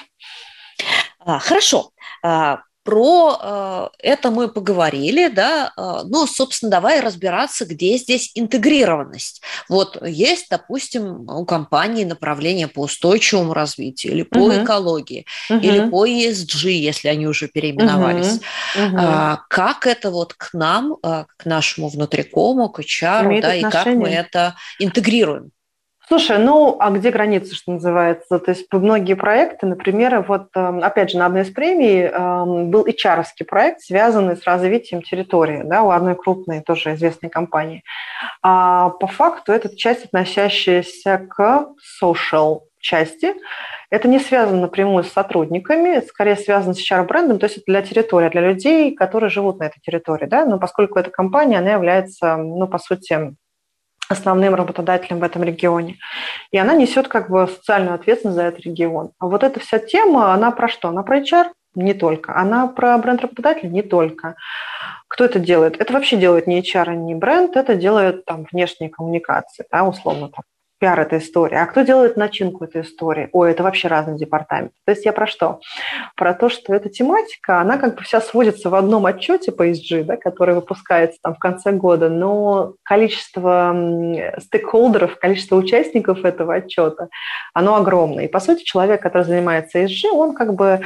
А, хорошо. А, про э, это мы поговорили, да, э, ну, собственно, давай разбираться, где здесь интегрированность. Вот есть, допустим, у компании направление по устойчивому развитию или по uh-huh. экологии, uh-huh. или по ESG, если они уже переименовались. Uh-huh. А, как это вот к нам, к нашему внутрикому, к HR, да, и как мы это интегрируем? Слушай, ну а где границы, что называется? То есть многие проекты, например, вот эм, опять же на одной из премий эм, был hr проект, связанный с развитием территории, да, у одной крупной тоже известной компании. А по факту это часть, относящаяся к social части. Это не связано напрямую с сотрудниками, скорее связано с HR-брендом, то есть это для территории, для людей, которые живут на этой территории. Да? Но поскольку эта компания, она является, ну, по сути, основным работодателем в этом регионе. И она несет как бы социальную ответственность за этот регион. А вот эта вся тема, она про что? Она про HR? Не только. Она про бренд работодателя? Не только. Кто это делает? Это вообще делает не HR, не бренд, это делает там внешние коммуникации, да, условно там пиар этой истории, а кто делает начинку этой истории. Ой, это вообще разный департамент. То есть я про что? Про то, что эта тематика, она как бы вся сводится в одном отчете по ESG, да, который выпускается там в конце года, но количество стейкхолдеров, количество участников этого отчета, оно огромное. И, по сути, человек, который занимается ESG, он как бы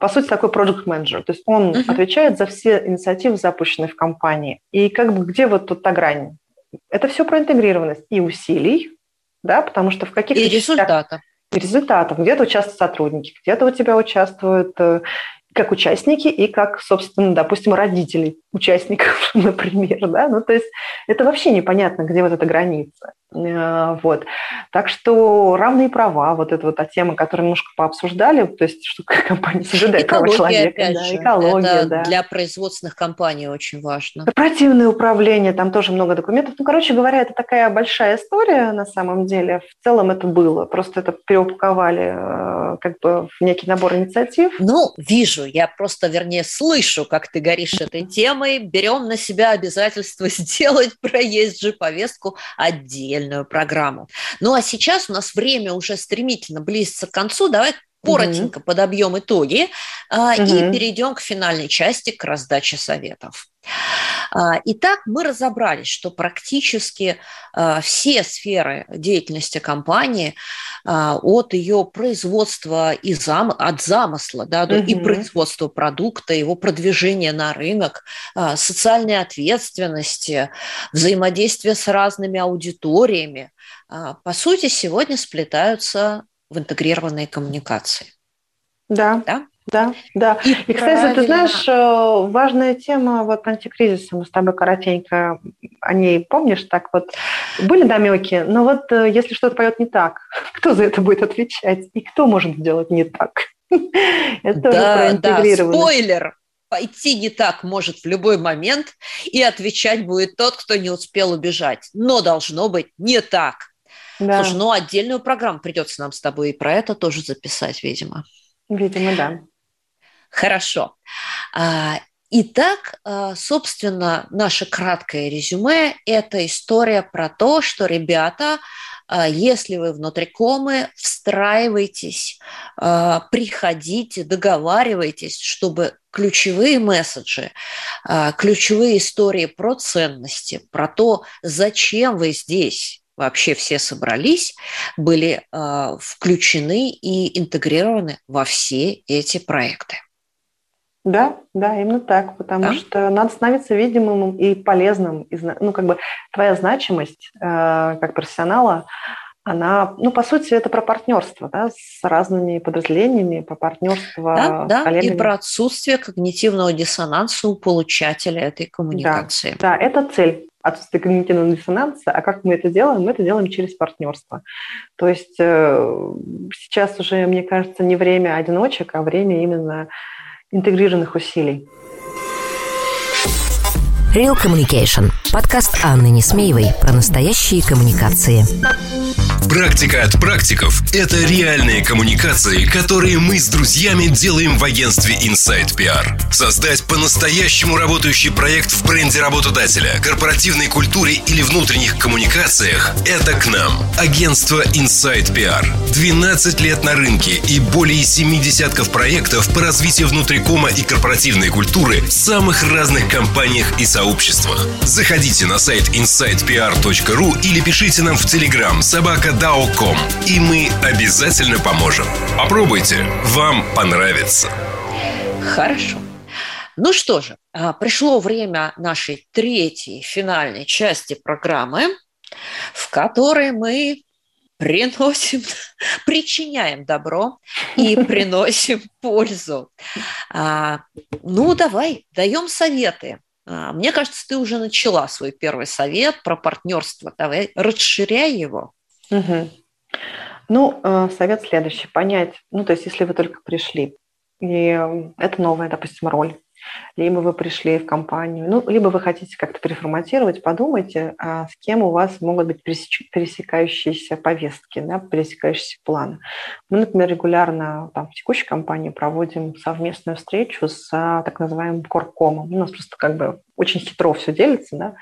по сути, такой project менеджер То есть он uh-huh. отвечает за все инициативы, запущенные в компании. И как бы где вот тут та грань? Это все про интегрированность и усилий, да, потому что в каких-то... И результатов. И результатов. Где-то участвуют сотрудники, где-то у тебя участвуют э, как участники и как, собственно, допустим, родители участников, *laughs* например, да, ну, то есть это вообще непонятно, где вот эта граница. Э, вот. Так что равные права, вот эта вот та тема, которую немножко пообсуждали, то есть что *laughs* компания соблюдает права человека. Да, же. экология, Это да. для производственных компаний очень важно. Корпоративное управление, там тоже много документов. Ну, короче говоря, это такая большая история на самом деле. В целом это было. Просто это переупаковали э, как бы в некий набор инициатив. Ну, вижу, я просто, вернее, слышу, как ты горишь этой темой. Берем на себя обязательство *laughs* сделать про ESG-повестку отдельно отдельную программу. Ну а сейчас у нас время уже стремительно близится к концу. Давай коротенько угу. подобьем итоги угу. и перейдем к финальной части, к раздаче советов. А, итак, мы разобрались, что практически а, все сферы деятельности компании от ее производства и зам, от замысла да, угу. и производства продукта, его продвижения на рынок, социальной ответственности, взаимодействия с разными аудиториями, по сути, сегодня сплетаются в интегрированные коммуникации. Да. Да? Да, да. И, и кстати, ты знаешь, э, важная тема вот антикризиса, мы с тобой коротенько о ней помнишь, так вот были намеки, но вот э, если что-то поет не так, *laughs* кто за это будет отвечать и кто может сделать не так? *laughs* Это да, да, спойлер, пойти не так может в любой момент, и отвечать будет тот, кто не успел убежать. Но должно быть не так. Да. Слушай, ну отдельную программу придется нам с тобой и про это тоже записать, видимо. Видимо, да. Хорошо. А, итак, а, собственно, наше краткое резюме – это история про то, что, ребята, а, если вы внутри комы, встраивайтесь, приходите, договаривайтесь, чтобы ключевые месседжи, ключевые истории про ценности, про то, зачем вы здесь, вообще все собрались, были включены и интегрированы во все эти проекты. Да, да, именно так, потому да? что надо становиться видимым и полезным. Ну, как бы твоя значимость э, как профессионала, она, ну, по сути, это про партнерство, да, с разными подразделениями, по партнерству да, с да, коллегами. и про отсутствие когнитивного диссонанса у получателя этой коммуникации. Да, да, это цель отсутствие когнитивного диссонанса. А как мы это делаем? Мы это делаем через партнерство. То есть э, сейчас уже, мне кажется, не время одиночек, а время именно интегрированных усилий. Real Communication. Подкаст Анны Несмеевой про настоящие коммуникации. Практика от практиков – это реальные коммуникации, которые мы с друзьями делаем в агентстве Inside PR. Создать по-настоящему работающий проект в бренде работодателя, корпоративной культуре или внутренних коммуникациях – это к нам. Агентство Inside PR. 12 лет на рынке и более 7 десятков проектов по развитию внутрикома и корпоративной культуры в самых разных компаниях и сообществах. Заходите на сайт insidepr.ru или пишите нам в Telegram собака dao.com, и мы обязательно поможем. Попробуйте, вам понравится. Хорошо. Ну что же, а, пришло время нашей третьей финальной части программы, в которой мы приносим, *laughs* причиняем добро и *laughs* приносим пользу. А, ну, давай, даем советы. А, мне кажется, ты уже начала свой первый совет про партнерство. Давай расширяй его. Угу. Ну, э, совет следующий. Понять, ну, то есть если вы только пришли, и это новая, допустим, роль, либо вы пришли в компанию, ну, либо вы хотите как-то переформатировать, подумайте, а с кем у вас могут быть пересекающиеся повестки, да, пересекающиеся планы. Мы, например, регулярно там, в текущей компании проводим совместную встречу с так называемым коркомом. У нас просто как бы очень хитро все делится, да,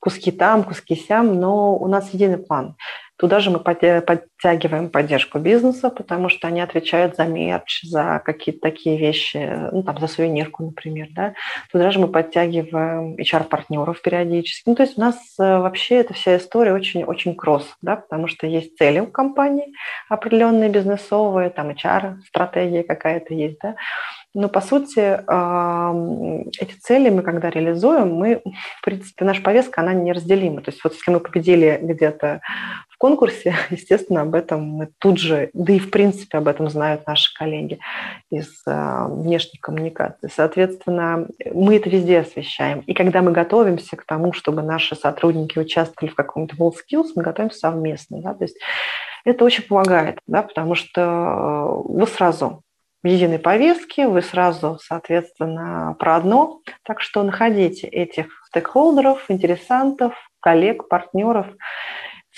куски там, куски сям, но у нас единый план. Туда же мы подтягиваем поддержку бизнеса, потому что они отвечают за мерч, за какие-то такие вещи, ну, там, за сувенирку, например, да. Туда же мы подтягиваем HR-партнеров периодически. Ну, то есть у нас э, вообще эта вся история очень-очень кросс, да, потому что есть цели у компании определенные бизнесовые, там HR-стратегия какая-то есть, да. Но, по сути, эти цели мы, когда реализуем, мы, в принципе, наша повестка, она неразделима. То есть вот если мы победили где-то в конкурсе, *laughs* естественно, об этом мы тут же, да и, в принципе, об этом знают наши коллеги из а, внешней коммуникации. Соответственно, мы это везде освещаем. И когда мы готовимся к тому, чтобы наши сотрудники участвовали в каком-то WorldSkills, мы готовимся совместно. Да? То есть это очень помогает, да, потому что э, вы сразу единой повестке, вы сразу, соответственно, про одно. Так что находите этих стейкхолдеров, интересантов, коллег, партнеров,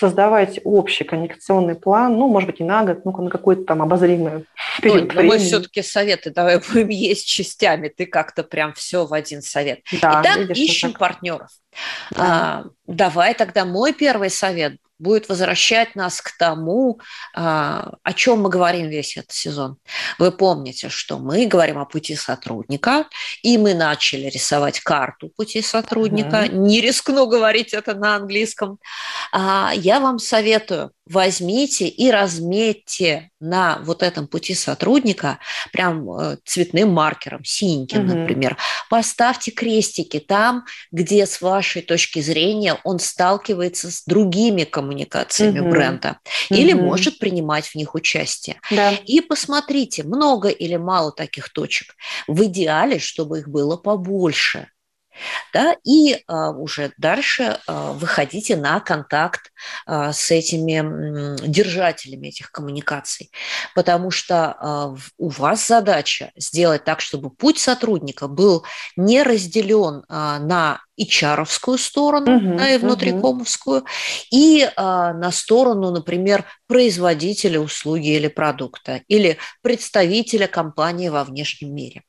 создавайте общий коммуникационный план, ну, может быть, не на год, ну, на какой-то там обозримый период но времени. мы все-таки советы давай *laughs* будем есть частями, ты как-то прям все в один совет. Да, Итак, видишь, ищем партнеров. Да. Давай тогда мой первый совет будет возвращать нас к тому, а, о чем мы говорим весь этот сезон. Вы помните, что мы говорим о пути сотрудника, и мы начали рисовать карту пути сотрудника. Mm-hmm. Не рискну говорить это на английском. А, я вам советую возьмите и разметьте на вот этом пути сотрудника прям э, цветным маркером, синеньким, угу. например. Поставьте крестики там, где с вашей точки зрения он сталкивается с другими коммуникациями угу. бренда или угу. может принимать в них участие. Да. И посмотрите, много или мало таких точек. В идеале, чтобы их было побольше да, и а, уже дальше а, выходите на контакт а, с этими держателями этих коммуникаций, потому что а, у вас задача сделать так, чтобы путь сотрудника был не разделен а, на HR-овскую сторону, uh-huh, да, и внутрикомовскую, uh-huh. и а, на сторону, например, производителя услуги или продукта, или представителя компании во внешнем мире.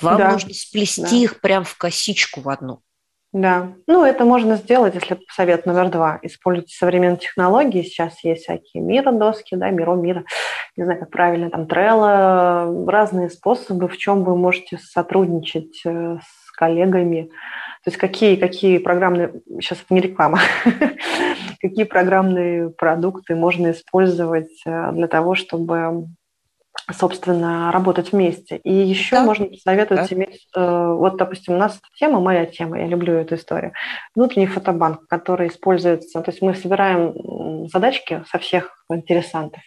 Вам да. нужно сплести да. их прям в косичку в одну. Да, ну это можно сделать, если совет номер два. Используйте современные технологии. Сейчас есть всякие мира доски, да, миро мира, не знаю, как правильно, там Trello, разные способы, в чем вы можете сотрудничать э, с коллегами. То есть какие, какие программные, сейчас это не реклама, *laughs* какие программные продукты можно использовать э, для того, чтобы собственно, работать вместе. И еще да. можно посоветовать да. иметь, э, вот, допустим, у нас тема, моя тема, я люблю эту историю, внутренний фотобанк, который используется, то есть мы собираем задачки со всех интересантов,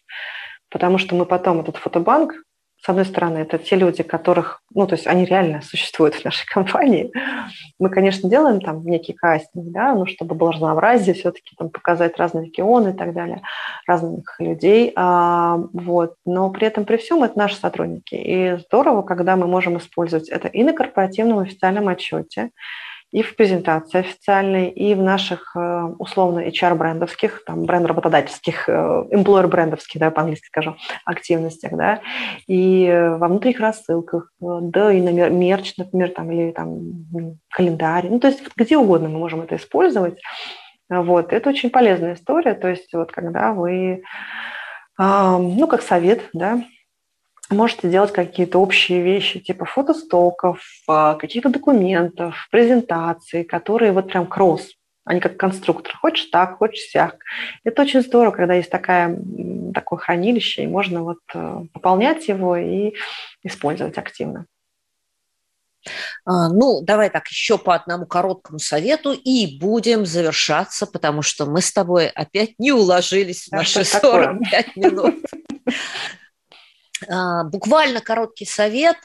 потому что мы потом этот фотобанк с одной стороны, это те люди, которых, ну, то есть они реально существуют в нашей компании. Мы, конечно, делаем там некий кастинг, да, ну, чтобы было разнообразие, все-таки там показать разные регионы и так далее, разных людей, а, вот. Но при этом, при всем, это наши сотрудники. И здорово, когда мы можем использовать это и на корпоративном официальном отчете, и в презентации официальной, и в наших э, условно HR-брендовских, там, бренд-работодательских, э, employer-брендовских, да, по-английски скажу, активностях, да, и во внутренних рассылках, э, да, и на мерч, например, там, или там календарь, ну, то есть где угодно мы можем это использовать. Вот, это очень полезная история, то есть вот когда вы, ну, как совет, да, можете делать какие-то общие вещи, типа фотостоков, а, каких-то документов, презентаций, которые вот прям кросс, они как конструктор. Хочешь так, хочешь сяк. Это очень здорово, когда есть такая, такое хранилище, и можно вот э, пополнять его и использовать активно. А, ну, давай так, еще по одному короткому совету и будем завершаться, потому что мы с тобой опять не уложились в наши 45 минут. *laughs* А, буквально короткий совет.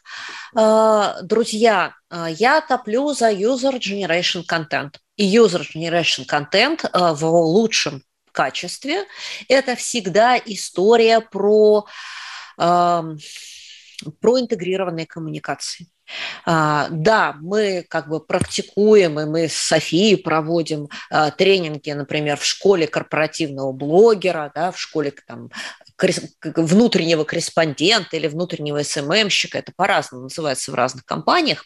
А, друзья, а, я топлю за user generation content. И user generation content в лучшем качестве – это всегда история про, про интегрированные коммуникации. А, да, мы как бы практикуем, и мы с Софией проводим а, тренинги, например, в школе корпоративного блогера, да, в школе там, внутреннего корреспондента или внутреннего СММщика, это по-разному называется в разных компаниях.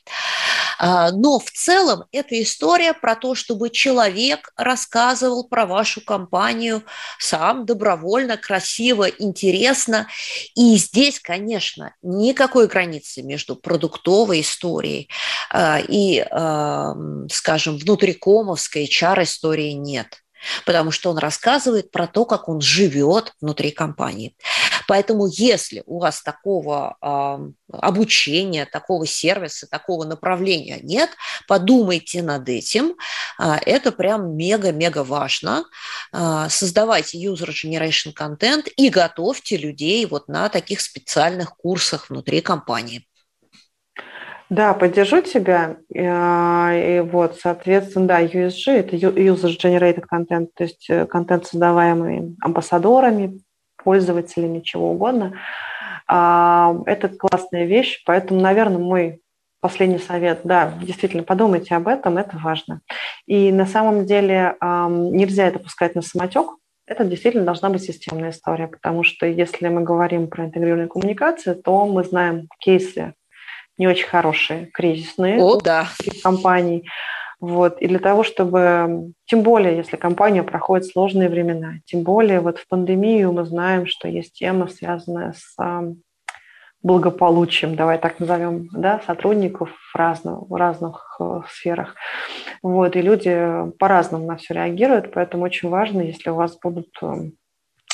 А, но в целом это история про то, чтобы человек рассказывал про вашу компанию сам добровольно, красиво, интересно. И здесь, конечно, никакой границы между продуктовой историей а, и, скажем, внутрикомовской HR-историей нет потому что он рассказывает про то, как он живет внутри компании. Поэтому если у вас такого э, обучения, такого сервиса, такого направления нет, подумайте над этим. Э, это прям мега-мега важно. Э, создавайте user generation контент и готовьте людей вот на таких специальных курсах внутри компании. Да, поддержу тебя. И вот, соответственно, да, USG – это User Generated Content, то есть э, контент, создаваемый амбассадорами, пользователями, чего угодно. А, это классная вещь, поэтому, наверное, мой последний совет, да, действительно, подумайте об этом, это важно. И на самом деле нельзя это пускать на самотек, это действительно должна быть системная история, потому что если мы говорим про интегрированную коммуникацию, то мы знаем кейсы не очень хорошие, кризисные О, да. компаний. Вот. И для того, чтобы, тем более, если компания проходит сложные времена, тем более вот в пандемию мы знаем, что есть тема, связанная с благополучием, давай так назовем, да, сотрудников в разных, в разных э, сферах. Вот, и люди по-разному на все реагируют, поэтому очень важно, если у вас будут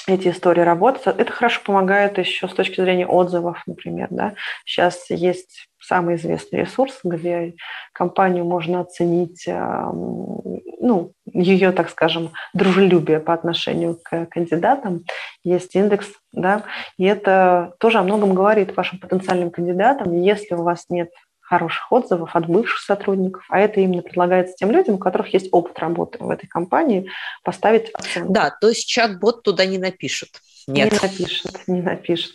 эти истории работать. Это хорошо помогает еще с точки зрения отзывов, например. Да? Сейчас есть самый известный ресурс, где компанию можно оценить, ну, ее, так скажем, дружелюбие по отношению к кандидатам. Есть индекс, да, и это тоже о многом говорит вашим потенциальным кандидатам. Если у вас нет хороших отзывов от бывших сотрудников, а это именно предлагается тем людям, у которых есть опыт работы в этой компании, поставить оценку. Да, то есть чат-бот туда не напишет. Нет. Не напишет, не напишет.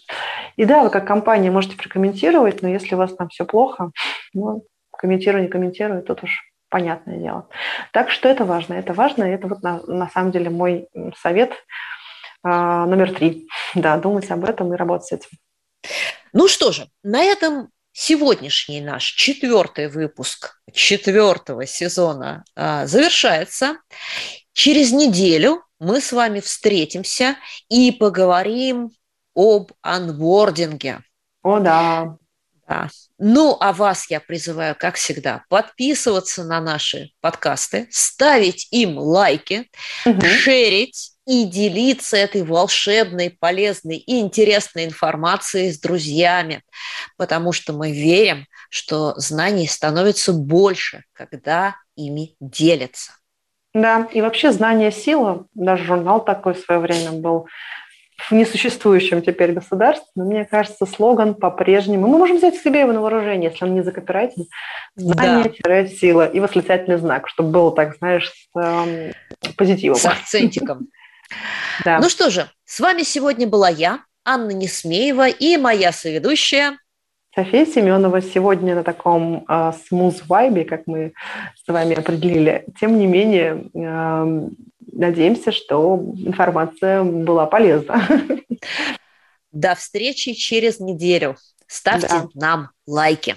И да, вы как компания можете прокомментировать, но если у вас там все плохо, ну, комментируй, не комментируй, тут уж понятное дело. Так что это важно, это важно, и это вот на, на самом деле мой совет а, номер три. *laughs* Да, думать об этом и работать с этим. Ну что же, на этом сегодняшний наш четвертый выпуск четвертого сезона а, завершается. Через неделю мы с вами встретимся и поговорим об анбординге. О, да. Да. Ну, а вас я призываю, как всегда, подписываться на наши подкасты, ставить им лайки, угу. шерить и делиться этой волшебной, полезной и интересной информацией с друзьями, потому что мы верим, что знаний становится больше, когда ими делятся. Да, и вообще знание – сила. Даже журнал такой в свое время был в несуществующем теперь государстве, но мне кажется, слоган по-прежнему. Мы можем взять себе его на вооружение, если он не закопирайтен. Знание-сила и восклицательный знак, чтобы было так, знаешь, с э, позитивом. С акцентиком. Да. Ну что же, с вами сегодня была я, Анна Несмеева, и моя соведущая София Семенова сегодня на таком э, smooth вайбе, как мы с вами определили. Тем не менее, э, надеемся, что информация была полезна. *laughs* До встречи через неделю. Ставьте да. нам лайки.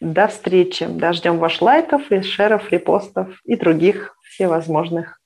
До встречи. Дождем ваших лайков, и шеров, репостов и других всевозможных а,